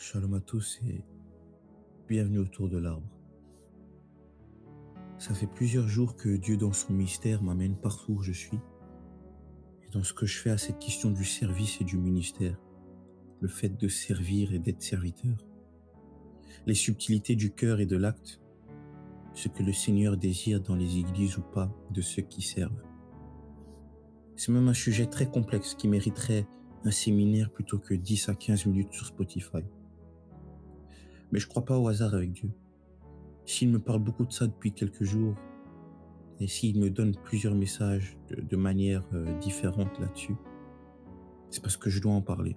Shalom à tous et bienvenue autour de l'arbre. Ça fait plusieurs jours que Dieu dans son mystère m'amène partout où je suis et dans ce que je fais à cette question du service et du ministère, le fait de servir et d'être serviteur, les subtilités du cœur et de l'acte, ce que le Seigneur désire dans les églises ou pas de ceux qui servent. C'est même un sujet très complexe qui mériterait un séminaire plutôt que 10 à 15 minutes sur Spotify. Mais je crois pas au hasard avec Dieu. S'il me parle beaucoup de ça depuis quelques jours, et s'il me donne plusieurs messages de, manière euh, différente là-dessus, c'est parce que je dois en parler.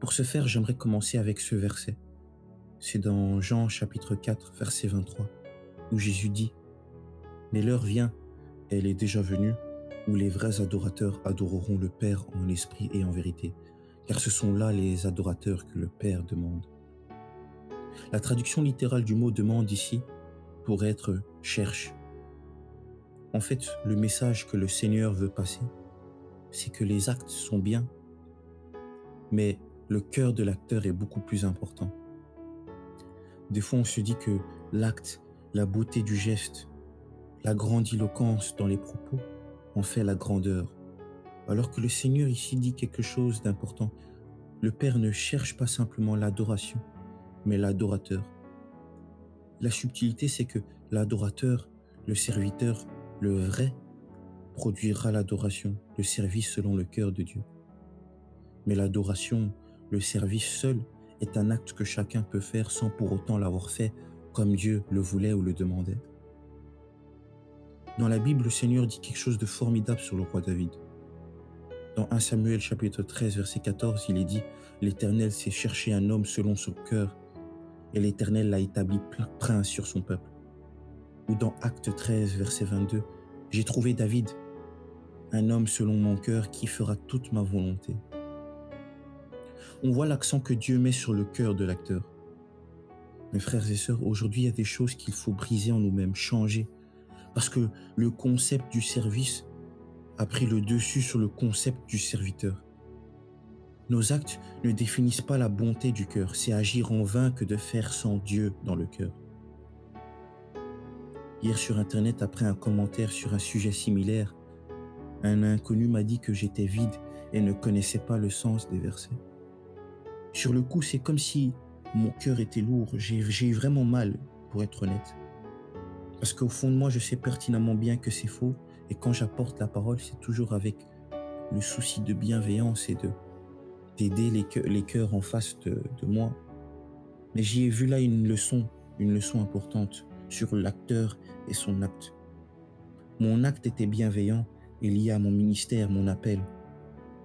Pour ce faire, j'aimerais commencer avec ce verset. C'est dans Jean chapitre 4, verset 23, où Jésus dit, Mais l'heure vient, elle est déjà venue, où les vrais adorateurs adoreront le Père en esprit et en vérité, car ce sont là les adorateurs que le Père demande. La traduction littérale du mot demande ici pour être cherche. En fait, le message que le Seigneur veut passer, c'est que les actes sont bien, mais le cœur de l'acteur est beaucoup plus important. Des fois, on se dit que l'acte, la beauté du geste, la grandiloquence dans les propos en fait la grandeur. Alors que le Seigneur ici dit quelque chose d'important. Le Père ne cherche pas simplement l'adoration, mais l'adorateur. La subtilité, c'est que l'adorateur, le serviteur, le vrai, produira l'adoration, le service selon le cœur de Dieu. Mais l'adoration, le service seul, est un acte que chacun peut faire sans pour autant l'avoir fait comme Dieu le voulait ou le demandait. Dans la Bible, le Seigneur dit quelque chose de formidable sur le roi David. Dans 1 Samuel chapitre 13 verset 14, il est dit, L'Éternel s'est cherché un homme selon son cœur et l'Éternel l'a établi prince sur son peuple. Ou dans Acte 13, verset 22, J'ai trouvé David, un homme selon mon cœur qui fera toute ma volonté. On voit l'accent que Dieu met sur le cœur de l'acteur. Mes frères et sœurs, aujourd'hui, il y a des choses qu'il faut briser en nous-mêmes, changer, parce que le concept du service a pris le dessus sur le concept du serviteur. Nos actes ne définissent pas la bonté du cœur, c'est agir en vain que de faire sans Dieu dans le cœur. Hier sur Internet, après un commentaire sur un sujet similaire, un inconnu m'a dit que j'étais vide et ne connaissait pas le sens des versets. Sur le coup, c'est comme si mon cœur était lourd, j'ai eu vraiment mal, pour être honnête. Parce qu'au fond de moi, je sais pertinemment bien que c'est faux, et quand j'apporte la parole, c'est toujours avec le souci de bienveillance et de d'aider les, les cœurs en face de, de moi. Mais j'y ai vu là une leçon, une leçon importante sur l'acteur et son acte. Mon acte était bienveillant et lié à mon ministère, mon appel.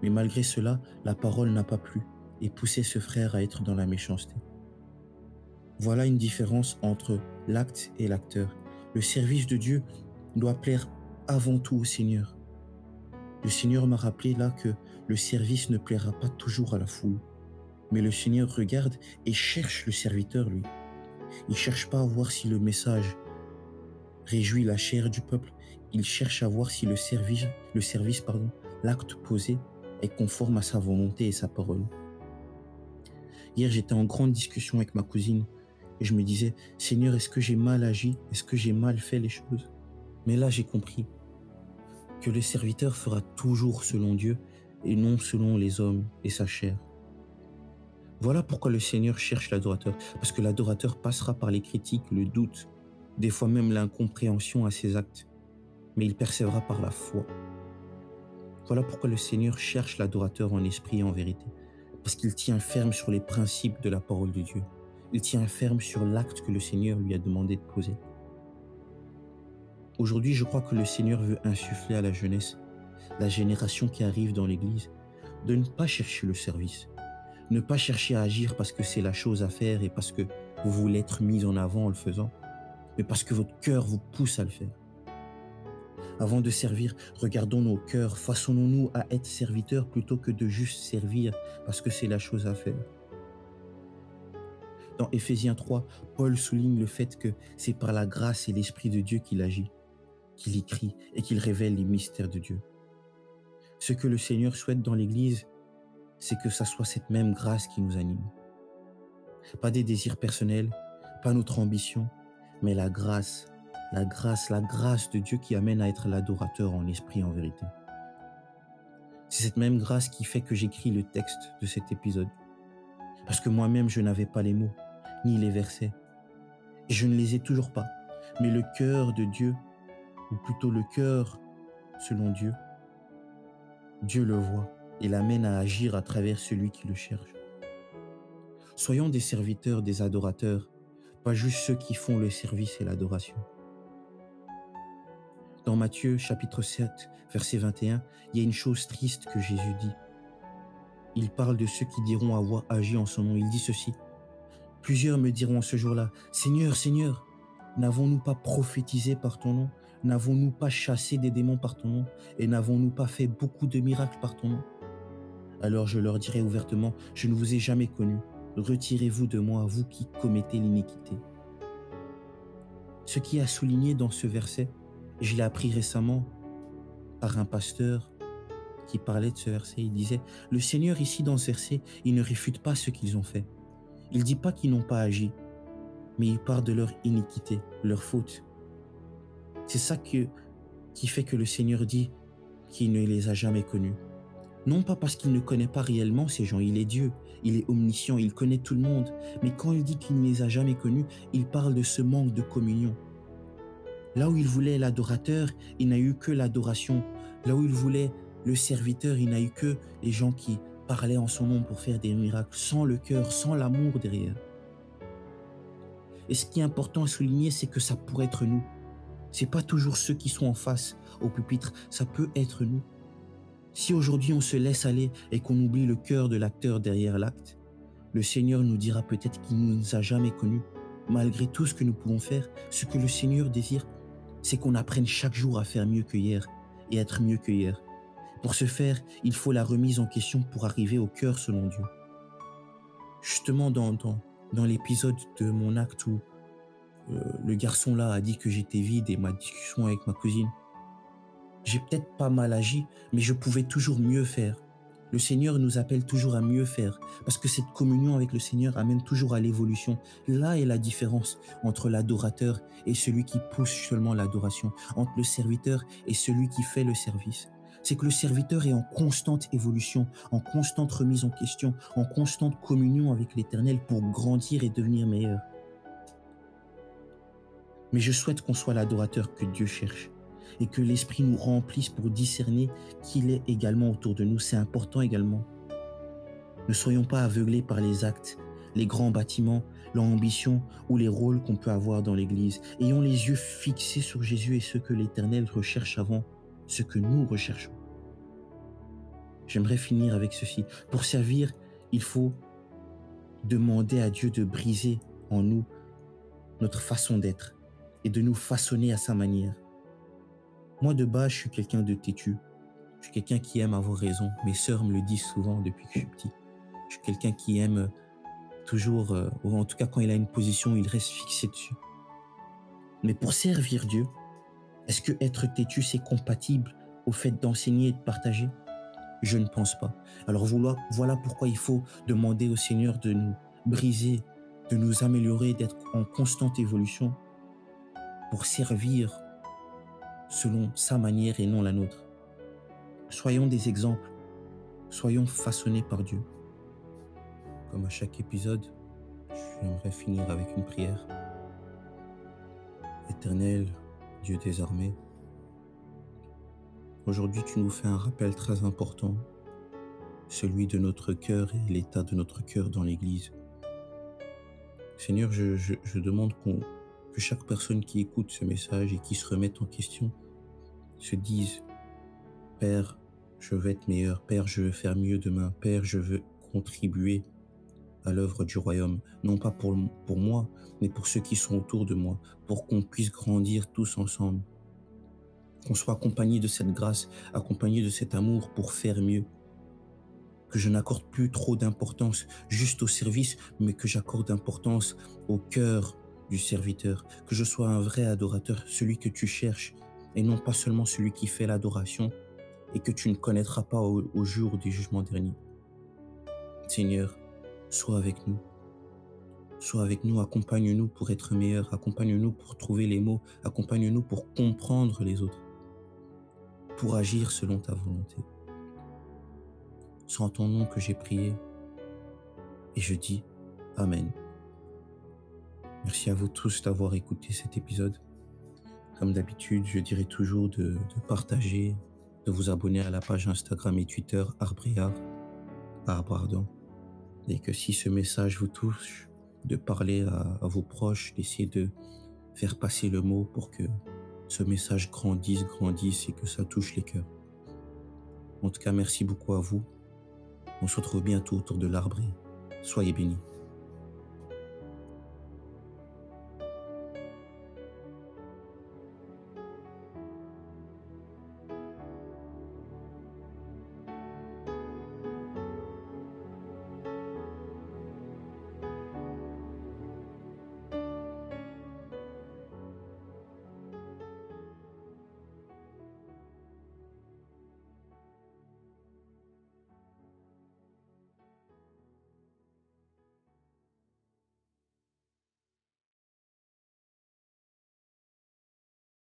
Mais malgré cela, la parole n'a pas plu et poussé ce frère à être dans la méchanceté. Voilà une différence entre l'acte et l'acteur. Le service de Dieu doit plaire avant tout au Seigneur. Le Seigneur m'a rappelé là que le service ne plaira pas toujours à la foule. Mais le Seigneur regarde et cherche le serviteur, lui. Il cherche pas à voir si le message réjouit la chair du peuple. Il cherche à voir si le service, le service, pardon, l'acte posé est conforme à sa volonté et sa parole. Hier, j'étais en grande discussion avec ma cousine et je me disais, Seigneur, est-ce que j'ai mal agi? Est-ce que j'ai mal fait les choses? Mais là, j'ai compris que le serviteur fera toujours selon Dieu et non selon les hommes et sa chair. Voilà pourquoi le Seigneur cherche l'adorateur, parce que l'adorateur passera par les critiques, le doute, des fois même l'incompréhension à ses actes, mais il percevra par la foi. Voilà pourquoi le Seigneur cherche l'adorateur en esprit et en vérité, parce qu'il tient ferme sur les principes de la parole de Dieu. Il tient ferme sur l'acte que le Seigneur lui a demandé de poser. Aujourd'hui, je crois que le Seigneur veut insuffler à la jeunesse, la génération qui arrive dans l'Église, de ne pas chercher le service, ne pas chercher à agir parce que c'est la chose à faire et parce que vous voulez être mis en avant en le faisant, mais parce que votre cœur vous pousse à le faire. Avant de servir, regardons nos cœurs, façonnons-nous à être serviteurs plutôt que de juste servir parce que c'est la chose à faire. Dans Éphésiens 3, Paul souligne le fait que c'est par la grâce et l'Esprit de Dieu qu'il agit qu'il écrit et qu'il révèle les mystères de Dieu. Ce que le Seigneur souhaite dans l'Église, c'est que ça soit cette même grâce qui nous anime. pas des désirs personnels, pas notre ambition, mais la grâce, la grâce, la grâce de Dieu qui amène à être l'adorateur en esprit en vérité. C'est cette même grâce qui fait que j'écris le texte de cet épisode. Parce que moi-même, je n'avais pas les mots, ni les versets. Et je ne les ai toujours pas. Mais le cœur de Dieu, ou plutôt le cœur selon Dieu, Dieu le voit et l'amène à agir à travers celui qui le cherche. Soyons des serviteurs, des adorateurs, pas juste ceux qui font le service et l'adoration. Dans Matthieu chapitre 7, verset 21, il y a une chose triste que Jésus dit. Il parle de ceux qui diront avoir agi en son nom. Il dit ceci. Plusieurs me diront ce jour-là, Seigneur, Seigneur, n'avons-nous pas prophétisé par ton nom N'avons-nous pas chassé des démons par ton nom Et n'avons-nous pas fait beaucoup de miracles par ton nom? Alors je leur dirai ouvertement, je ne vous ai jamais connu. Retirez-vous de moi, vous qui commettez l'iniquité. Ce qui a souligné dans ce verset, je l'ai appris récemment par un pasteur qui parlait de ce verset. Il disait, le Seigneur ici dans ce verset, il ne réfute pas ce qu'ils ont fait. Il ne dit pas qu'ils n'ont pas agi, mais il parle de leur iniquité, leur faute. C'est ça qui fait que le Seigneur dit qu'il ne les a jamais connus. Non pas parce qu'il ne connaît pas réellement ces gens, il est Dieu, il est omniscient, il connaît tout le monde, mais quand il dit qu'il ne les a jamais connus, il parle de ce manque de communion. Là où il voulait l'adorateur, il n'a eu que l'adoration. Là où il voulait le serviteur, il n'a eu que les gens qui parlaient en son nom pour faire des miracles, sans le cœur, sans l'amour derrière. Et ce qui est important à souligner, c'est que ça pourrait être nous. C'est pas toujours ceux qui sont en face au pupitre, ça peut être nous. Si aujourd'hui on se laisse aller et qu'on oublie le cœur de l'acteur derrière l'acte, le Seigneur nous dira peut-être qu'il ne nous a jamais connus. Malgré tout ce que nous pouvons faire, ce que le Seigneur désire, c'est qu'on apprenne chaque jour à faire mieux que hier et être mieux que hier. Pour ce faire, il faut la remise en question pour arriver au cœur selon Dieu. Justement, dans, dans, dans l'épisode de mon acte où le garçon là a dit que j'étais vide et ma discussion avec ma cousine, j'ai peut-être pas mal agi, mais je pouvais toujours mieux faire. Le Seigneur nous appelle toujours à mieux faire, parce que cette communion avec le Seigneur amène toujours à l'évolution. Là est la différence entre l'adorateur et celui qui pousse seulement l'adoration, entre le serviteur et celui qui fait le service. C'est que le serviteur est en constante évolution, en constante remise en question, en constante communion avec l'Éternel pour grandir et devenir meilleur. Mais je souhaite qu'on soit l'adorateur que Dieu cherche et que l'Esprit nous remplisse pour discerner qu'il est également autour de nous. C'est important également. Ne soyons pas aveuglés par les actes, les grands bâtiments, l'ambition ou les rôles qu'on peut avoir dans l'Église. Ayons les yeux fixés sur Jésus et ce que l'Éternel recherche avant ce que nous recherchons. J'aimerais finir avec ceci. Pour servir, il faut demander à Dieu de briser en nous notre façon d'être et de nous façonner à sa manière. Moi, de base, je suis quelqu'un de têtu. Je suis quelqu'un qui aime avoir raison. Mes sœurs me le disent souvent depuis que je suis petit. Je suis quelqu'un qui aime toujours, euh, ou en tout cas quand il a une position, il reste fixé dessus. Mais pour servir Dieu, est-ce que être têtu, c'est compatible au fait d'enseigner et de partager? Je ne pense pas. Alors voilà pourquoi il faut demander au Seigneur de nous briser, de nous améliorer, d'être en constante évolution pour servir selon sa manière et non la nôtre. Soyons des exemples, soyons façonnés par Dieu. Comme à chaque épisode, j'aimerais finir avec une prière. Éternel, Dieu des armées, aujourd'hui tu nous fais un rappel très important, celui de notre cœur et l'état de notre cœur dans l'Église. Seigneur, je, je demande qu'on que chaque personne qui écoute ce message et qui se remette en question se dise, Père, je veux être meilleur, Père, je veux faire mieux demain, Père, je veux contribuer à l'œuvre du royaume, non pas pour, pour moi, mais pour ceux qui sont autour de moi, pour qu'on puisse grandir tous ensemble, qu'on soit accompagné de cette grâce, accompagné de cet amour pour faire mieux, que je n'accorde plus trop d'importance juste au service, mais que j'accorde d'importance au cœur du serviteur, que je sois un vrai adorateur, celui que tu cherches, et non pas seulement celui qui fait l'adoration et que tu ne connaîtras pas au, jour du jugement dernier. Seigneur, sois avec nous. Sois avec nous, accompagne-nous pour être meilleurs, accompagne-nous pour trouver les mots, accompagne-nous pour comprendre les autres, pour agir selon ta volonté. C'est en ton nom que j'ai prié et je dis Amen. Merci à vous tous d'avoir écouté cet épisode. Comme d'habitude, je dirais toujours de, partager, de vous abonner à la page Instagram et Twitter Arbriard, ah, pardon, et que si ce message vous touche, de parler à, à vos proches, d'essayer de faire passer le mot pour que ce message grandisse, grandisse et que ça touche les cœurs. En tout cas, merci beaucoup à vous. On se retrouve bientôt autour de l'arbre. Soyez bénis.